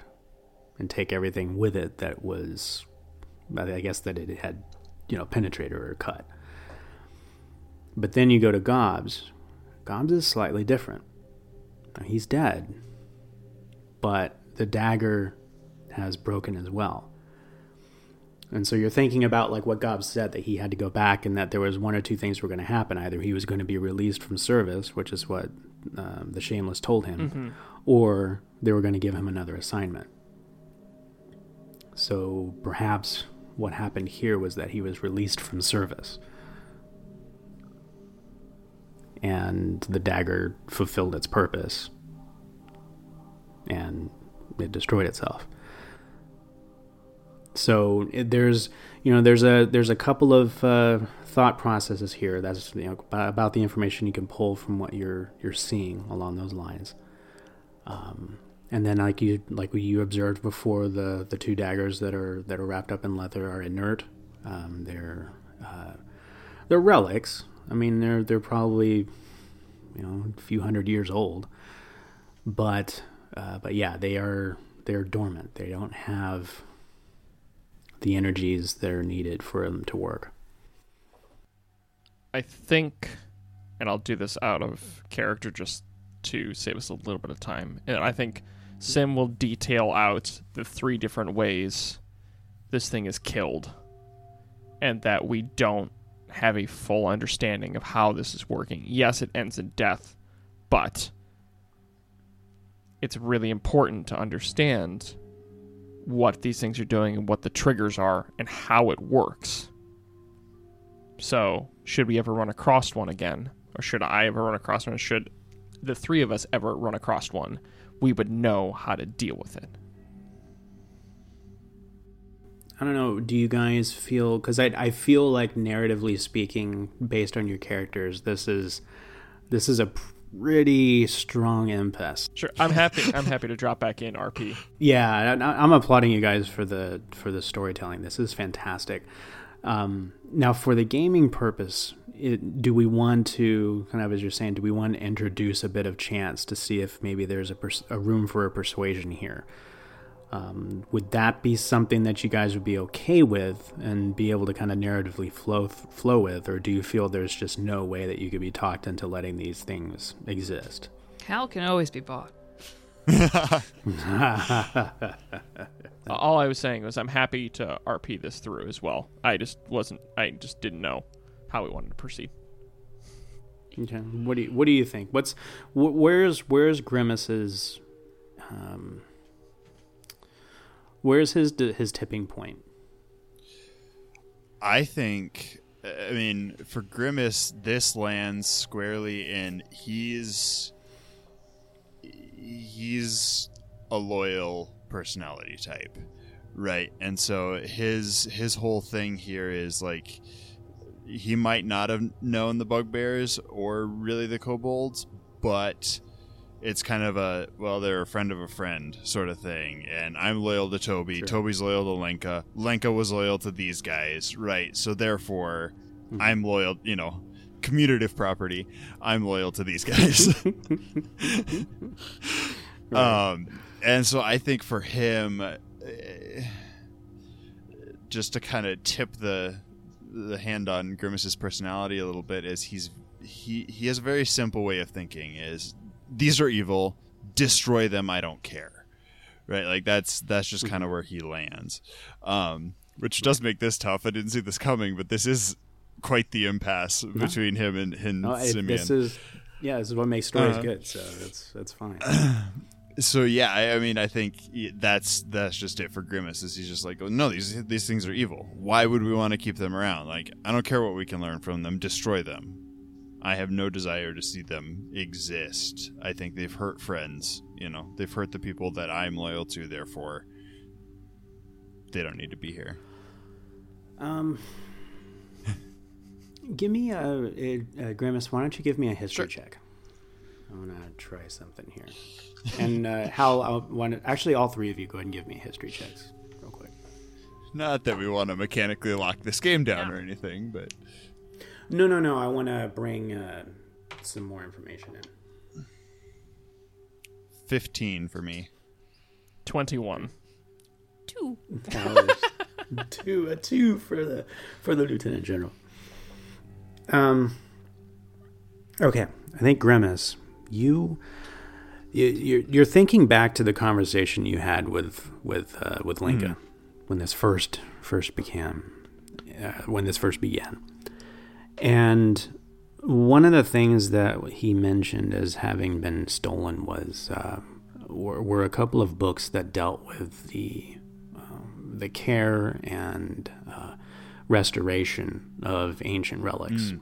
and take everything with it that was, I guess that it had, you know, penetrated or cut. But then you go to Gobbs. Gobbs is slightly different. He's dead, but the dagger has broken as well. And so you're thinking about like what Gobbs said that he had to go back and that there was one or two things were going to happen. Either he was going to be released from service, which is what um, the Shameless told him, or they were going to give him another assignment. So perhaps what happened here was that he was released from service. And the dagger fulfilled its purpose. And it destroyed itself. So it, there's, you know, there's a there's a couple of uh, thought processes here. That's you know about the information you can pull from what you're you're seeing along those lines. Um, and then like you like you observed before, the the two daggers that are that are wrapped up in leather are inert. Um, they're uh, they're relics. I mean, they're they're probably you know a few hundred years old, but uh, but yeah, they are they're dormant. They don't have the energies that are needed for them to work. I think, and I'll do this out of character just to save us a little bit of time. And I think Sim will detail out the three different ways this thing is killed, and that we don't have a full understanding of how this is working. Yes, it ends in death, but it's really important to understand what these things are doing and what the triggers are and how it works. So, should we ever run across one again, or should I ever run across one, should the three of us ever run across one, we would know how to deal with it. I don't know. Do you guys feel? Because I I feel like narratively speaking, based on your characters, this is this is a pretty strong impasse. Sure, I'm happy. I'm happy to drop back in RP. Yeah, I, I'm applauding you guys for the for the storytelling. This is fantastic. Um, now, for the gaming purpose, it, do we want to kind of as you're saying do we want to introduce a bit of chance to see if maybe there's a, pers- a room for a persuasion here um, would that be something that you guys would be okay with and be able to kind of narratively flow th- flow with or do you feel there's just no way that you could be talked into letting these things exist Cal can always be bought. All I was saying was I'm happy to RP this through as well. I just wasn't. I just didn't know how we wanted to proceed. Okay. What do you What do you think? What's wh- where's Where's Grimace's um, Where's his his tipping point? I think. I mean, for Grimace, this lands squarely in he's he's a loyal personality type, right? And so his his whole thing here is like he might not have known the bugbears or really the kobolds, but it's kind of a well, they're a friend of a friend sort of thing. And I'm loyal to Toby. Sure. Toby's loyal to Linka. Linka was loyal to these guys, right? So therefore, I'm loyal. You know, commutative property. I'm loyal to these guys. um, and so I think for him, uh, just to kind of tip the the hand on Grimace's personality a little bit is he's he he has a very simple way of thinking is these are evil destroy them I don't care. Right? Like that's that's just kind of where he lands. Um which does make this tough. I didn't see this coming but this is quite the impasse between him and, and No, it- Simeon. this is yeah, this is what makes stories Uh-huh. good. So that's that's fine. so yeah I, I mean i think that's that's just it for grimace is he's just like no these these things are evil. Why would we want to keep them around? Like i don't care what we can learn from them destroy them i have no desire to see them exist i think they've hurt friends you know they've hurt the people that i'm loyal to therefore they don't need to be here Um, give me a, a, a grimace. Why don't you give me a history check? I want to try something here. And uh, Hal, I want actually all three of you go ahead and give me history checks real quick. not that we want to mechanically lock this game down or anything but No, no, no. I want to bring uh, some more information in. 15 for me Twenty-one. Two. Hal is two, a two for the for the lieutenant general. Um. Okay, I think Grimace, you, you you're, you're thinking back to the conversation you had with with uh, with Linka when this first first began, uh, when this first began, and one of the things that he mentioned as having been stolen was uh, were, were a couple of books that dealt with the um, the care and uh, restoration of ancient relics.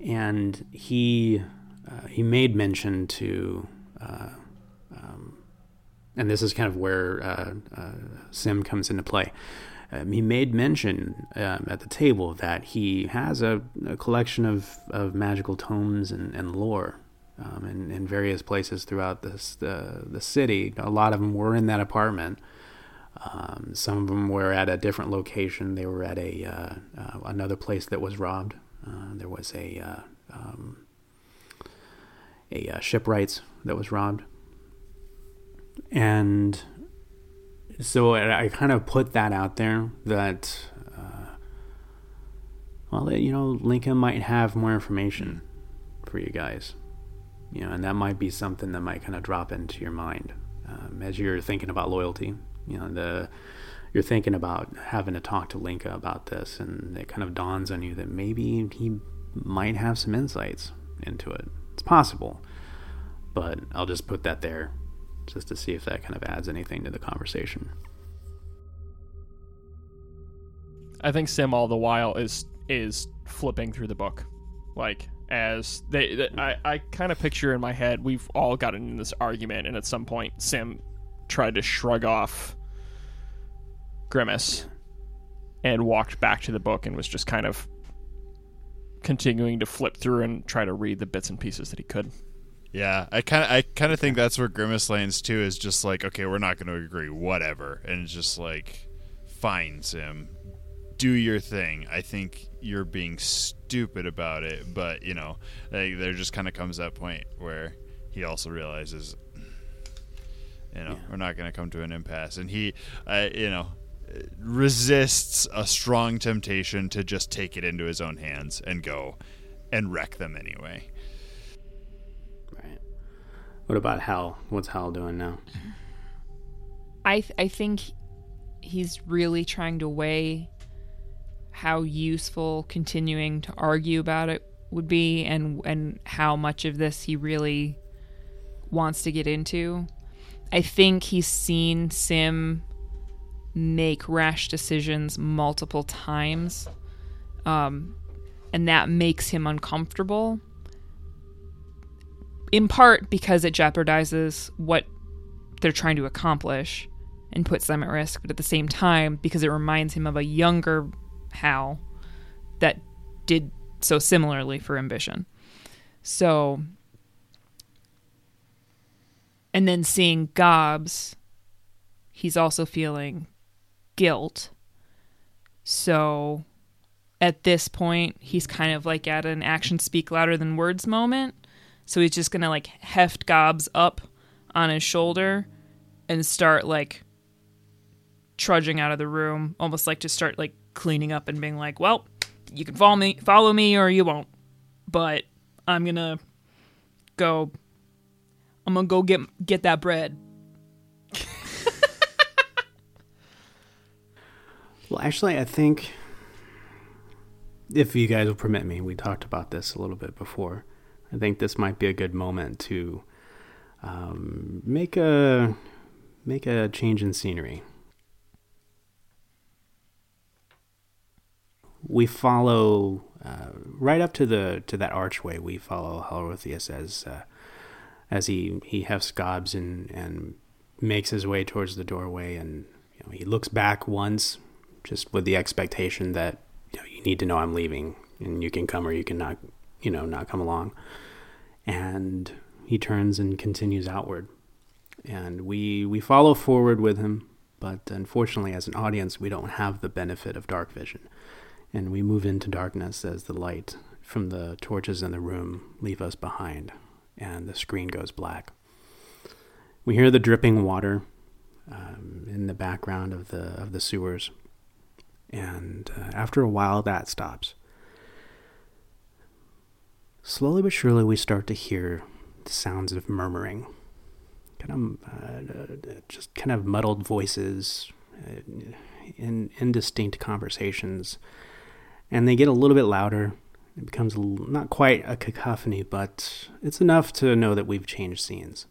And he uh, he made mention to, uh, um, and this is kind of where uh, uh, Sim comes into play. Um, he made mention um, at the table that he has a, a collection of, of magical tomes and, and lore um, in, in various places throughout this, the, the city. A lot of them were in that apartment. Um, some of them were at a different location. They were at a uh, uh, another place that was robbed. Uh, there was a uh, um, a uh, shipwrights that was robbed, and so I, kind of put that out there that uh, well, you know, Lincoln might have more information for you guys, you know, and that might be something that might kind of drop into your mind um, as you're thinking about loyalty. You know, the you're thinking about having to talk to Linka about this, and it kind of dawns on you that maybe he might have some insights into it. It's possible, but I'll just put that there just to see if that kind of adds anything to the conversation. I think Sim all the while is is flipping through the book, like as they. th- I I kind of picture in my head we've all gotten in this argument, and at some point Sim tried to shrug off Grimace and walked back to the book and was just kind of continuing to flip through and try to read the bits and pieces that he could. Yeah, I kind of I kind of think that's where Grimace lands too. Is just like, okay, we're not going to agree, whatever, and it's just like, fine, Sim, do your thing. I think you're being stupid about it, but you know, like, there just kind of comes that point where he also realizes, you know, we're not going to come to an impasse, and he, uh, you know. Resists a strong temptation to just take it into his own hands and go and wreck them anyway. What about Hal? What's Hal doing now? I th- I think he's really trying to weigh how useful continuing to argue about it would be and and how much of this he really wants to get into. I think he's seen Sim make rash decisions multiple times. Um, and that makes him uncomfortable. In part because it jeopardizes what they're trying to accomplish and puts them at risk, but at the same time, because it reminds him of a younger Hal that did so similarly for ambition. So, and then seeing Gobs, he's also feeling guilt. So, at this point, he's kind of like at an action speak louder than words moment. So he's just gonna like heft Gobs up on his shoulder and start like trudging out of the room, almost like to start like cleaning up and being like, "Well, you can follow me, follow me, or you won't." But I'm gonna go. I'm gonna go get get that bread. Well, actually, I think if you guys will permit me, we talked about this a little bit before. I think this might be a good moment to um, make a make a change in scenery. We follow uh, right up to the to that archway. We follow Halorothius as uh, as he he hefts Gobs and and makes his way towards the doorway, and you know, he looks back once, just with the expectation that you, know, you need to know I'm leaving, and you can come or you can not, you know, not come along. And he turns and continues outward, and we we follow forward with him. But unfortunately, as an audience, we don't have the benefit of dark vision, and we move into darkness as the light from the torches in the room leave us behind, and the screen goes black. We hear the dripping water um, in the background of the of the sewers, and uh, after a while, that stops. Slowly but surely, we start to hear the sounds of murmuring, kind of uh, just kind of muddled voices, uh, in indistinct conversations, and they get a little bit louder. It becomes not quite a cacophony, but it's enough to know that we've changed scenes.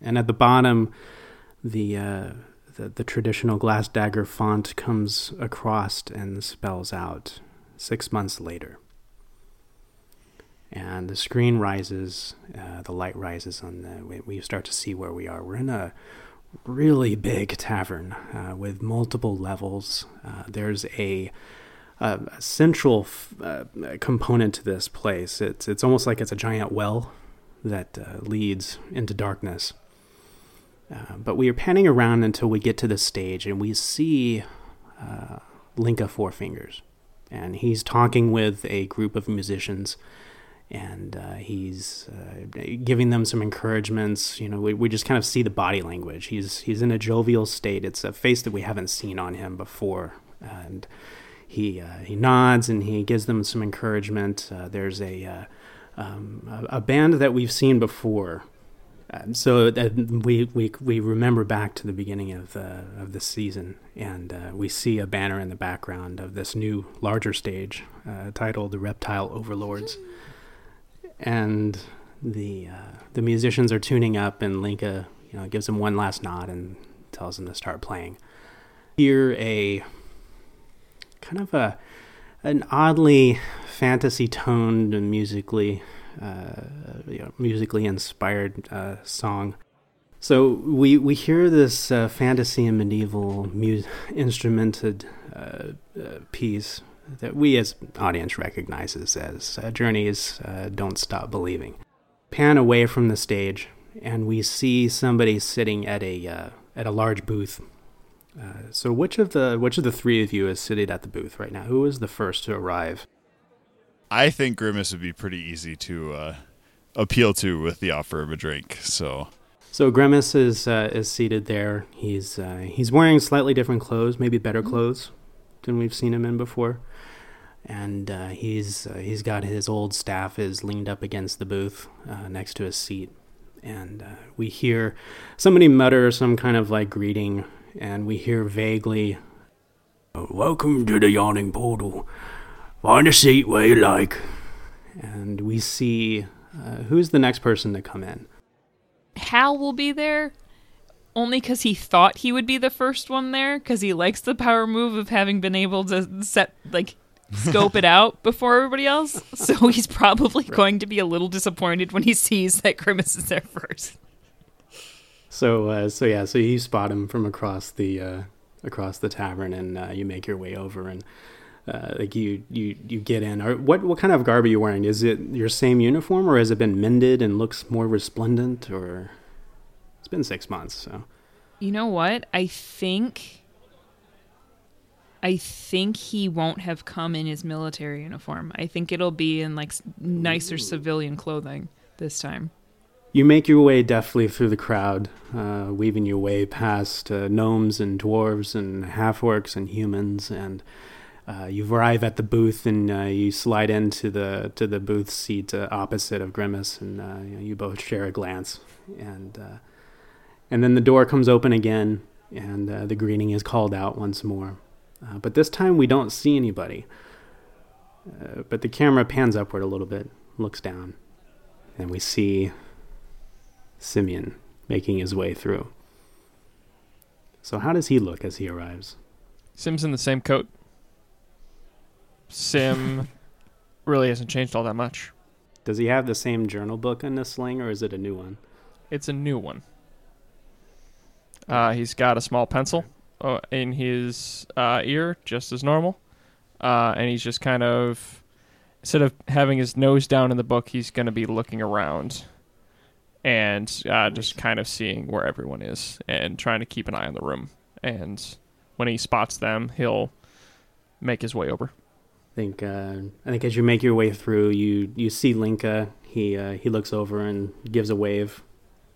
And at the bottom, the uh, the, the traditional glass dagger font comes across and spells out six months later. And the screen rises, uh, the light rises on the. We, we start to see where we are. We're in a really big tavern uh, with multiple levels. Uh, there's a, a central f- uh, component to this place. It's it's almost like it's a giant well that uh, leads into darkness. Uh, but we are panning around until we get to the stage and we see Linka Four Fingers. And he's talking with a group of musicians and uh, he's uh, giving them some encouragements. You know, we, we just kind of see the body language. He's, he's in a jovial state. It's a face that we haven't seen on him before. And he, uh, he nods and he gives them some encouragement. Uh, there's a, um, a, band that we've seen before so we, we we remember back to the beginning of the of the season, and uh, we see a banner in the background of this new larger stage uh, titled "The Reptile Overlords," and the uh, the musicians are tuning up, and Linka you know gives them one last nod and tells them to start playing. Hear a kind of a an oddly fantasy toned and musically uh, you know, musically inspired uh, song. So we we hear this uh, fantasy and medieval mu- instrumented piece that we as audience recognizes as Journey's "Don't Stop Believing." Pan away from the stage, and we see somebody sitting at a at a large booth uh, so which of the which of the three of you is sitting at the booth right now? Who is the first to arrive? I think Grimace would be pretty easy to uh, appeal to with the offer of a drink. So, so Grimace is uh, is seated there. He's uh, he's wearing slightly different clothes, maybe better clothes than we've seen him in before. And uh, he's uh, he's got his old staff is leaned up against the booth uh, next to his seat, and we hear somebody mutter some kind of like greeting, and we hear vaguely, "Welcome to the yawning portal." Find a seat where you like. And we see uh, who's the next person to come in. Hal will be there only because he thought he would be the first one there because he likes the power move of having been able to set, like, scope it out before everybody else. So he's probably right. going to be a little disappointed when he sees that Grimace is there first. So, uh, so yeah, so you spot him from across the uh, across the tavern, and uh, you make your way over, and uh, like you you you get in or what what kind of garb are you wearing is it your same uniform or has it been mended and looks more resplendent or it's been six months so you know what i think i think he won't have come in his military uniform. I think it'll be in like nicer Ooh. civilian clothing this time. You make your way deftly through the crowd, uh, weaving your way past uh, gnomes and dwarves and half orcs and humans, and uh, you arrive at the booth and uh, you slide into the to the booth seat uh, opposite of Grimace, and uh, you, know, you, both share a glance, and uh, and then the door comes open again, and uh, the greeting is called out once more, but this time we don't see anybody. but the camera pans upward a little bit, looks down, and we see Simeon making his way through. So how does he look as he arrives? Sim's in the same coat Sim really hasn't changed all that much. Does he have the same journal book in the sling, or is it a new one? It's a new one. Uh, he's got a small pencil uh, in his uh, ear, just as normal, uh, and he's just kind of instead of having his nose down in the book, he's going to be looking around and uh, just kind of seeing where everyone is and trying to keep an eye on the room. And when he spots them, he'll make his way over I think uh, I think as you make your way through, you you see Linka. He uh, he looks over and gives a wave.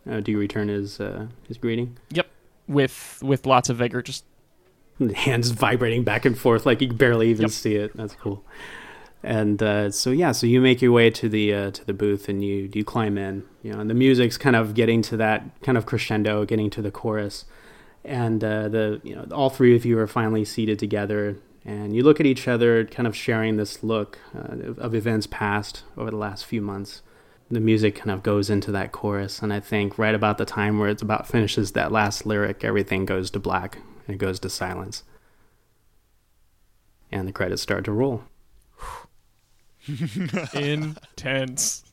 Uh, do you return his uh, his greeting? Yep, with with lots of vigor, just hands vibrating back and forth like you barely even yep. see it. That's cool. And uh, so yeah, so you make your way to the uh, to the booth and you you climb in. You know, and the music's kind of getting to that kind of crescendo, getting to the chorus, and the you know all three of you are finally seated together and you look at each other, kind of sharing this look uh, of events past over the last few months. The music kind of goes into that chorus, and I think right about the time where it's about finishes that last lyric, everything goes to black and it goes to silence, and the credits start to roll. Intense.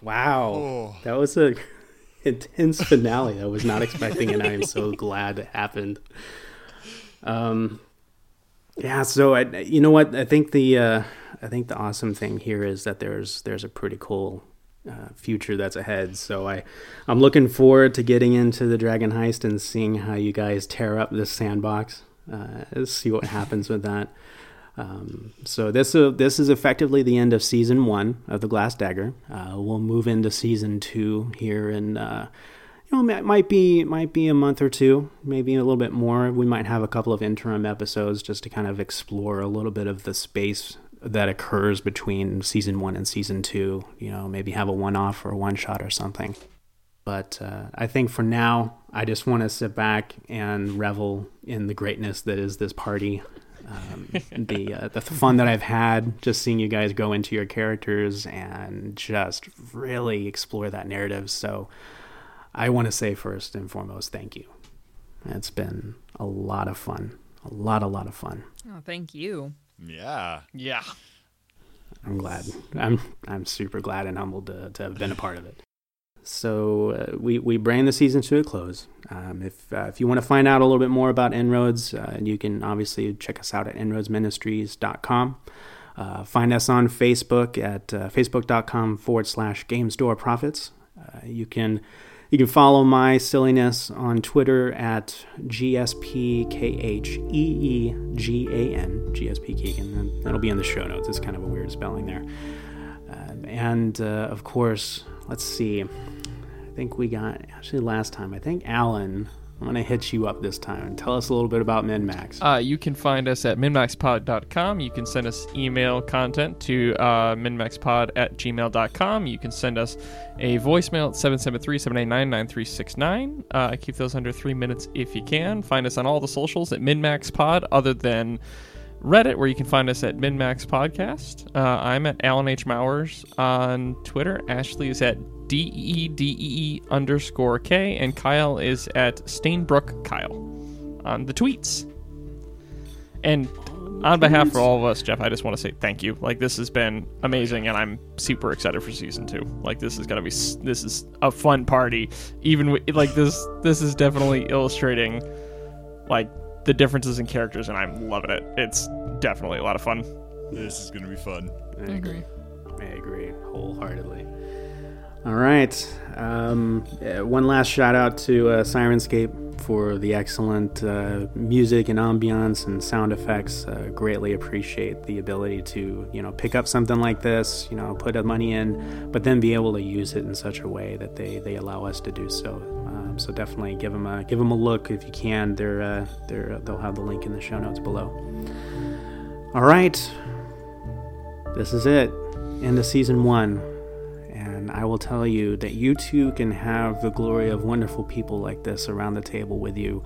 Wow, Oh. that was a intense finale. I was not expecting, and I am so glad it happened. Um, yeah. So I, you know what? I think the uh, I think the awesome thing here is that there's there's a pretty cool uh, future that's ahead. So I I'm looking forward to getting into the Dragon Heist and seeing how you guys tear up this sandbox. Uh, see what happens with that. Um, so this uh, this is effectively the end of season one of the Glass Dagger. Uh, we'll move into season two here in uh, you know it might be might be a month or two, maybe a little bit more. We might have a couple of interim episodes just to kind of explore a little bit of the space that occurs between season one and season two. You know, maybe have a one off or a one shot or something. But uh, I think for now, I just want to sit back and revel in the greatness that is this party um, the uh, the fun that I've had just seeing you guys go into your characters and just really explore that narrative. So I want to say first and foremost, thank you. It's been a lot of fun, a lot, a lot of fun. Oh, thank you. Yeah. Yeah. I'm glad. I'm I'm super glad and humbled to, to have been a part of it. So uh, we we bring the season to a close. Um, if uh, if you want to find out a little bit more about Inroads, uh, you can obviously check us out at inroadsministries.com. Uh, find us on Facebook at uh, facebook.com forward slash game store prophets. Uh, you can you can follow my silliness on Twitter at GSPKHEEGAN, GSP Keegan. That'll be in the show notes. It's kind of a weird spelling there. Um, and uh, of course, let's see. I think we got, actually, last time, I think Alan, I'm going to hit you up this time and tell us a little bit about MinMax. Uh, you can find us at minmaxpod.com. You can send us email content to uh, minmaxpod at gmail.com. You can send us a voicemail at 773 789 9369. Uh, Keep those under three minutes if you can. Find us on all the socials at minmaxpod, other than Reddit, where you can find us at minmax podcast. Uh, I'm at Alan H. Mowers on Twitter. Ashley is at D E D E underscore K, and Kyle is at Stainbrook Kyle on the tweets. And on behalf of all of us, Jeff, I just want to say thank you. Like this has been amazing, and I'm super excited for season two. Like this is gonna be this is a fun party. Even with, like this, this is definitely illustrating like the differences in characters, and I'm loving it. It's definitely a lot of fun. This is going to be fun. I agree. I agree wholeheartedly. All right. Um, uh, one last shout out to uh, Syrinscape for the excellent uh, music and ambiance and sound effects. Uh, greatly appreciate the ability to you know pick up something like this, you know, put money in, but then be able to use it in such a way that they, they allow us to do so. Um, so definitely give them a give them a look if you can. They're uh, they're they'll have the link in the show notes below. All right. This is it. End of season one. And I will tell you that you too can have the glory of wonderful people like this around the table with you.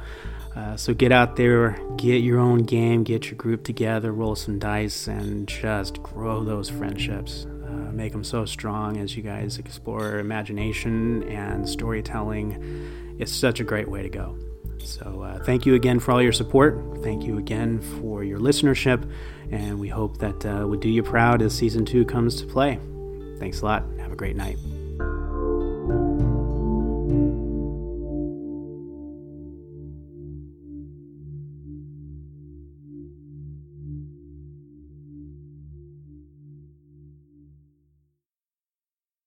Uh, so get out there, get your own game, get your group together, roll some dice, and just grow those friendships. Uh, make them so strong as you guys explore imagination and storytelling. It's such a great way to go. So, uh, thank you again for all your support. Thank you again for your listenership. And we hope that uh, we do you proud as season two comes to play. Thanks a lot. A great night.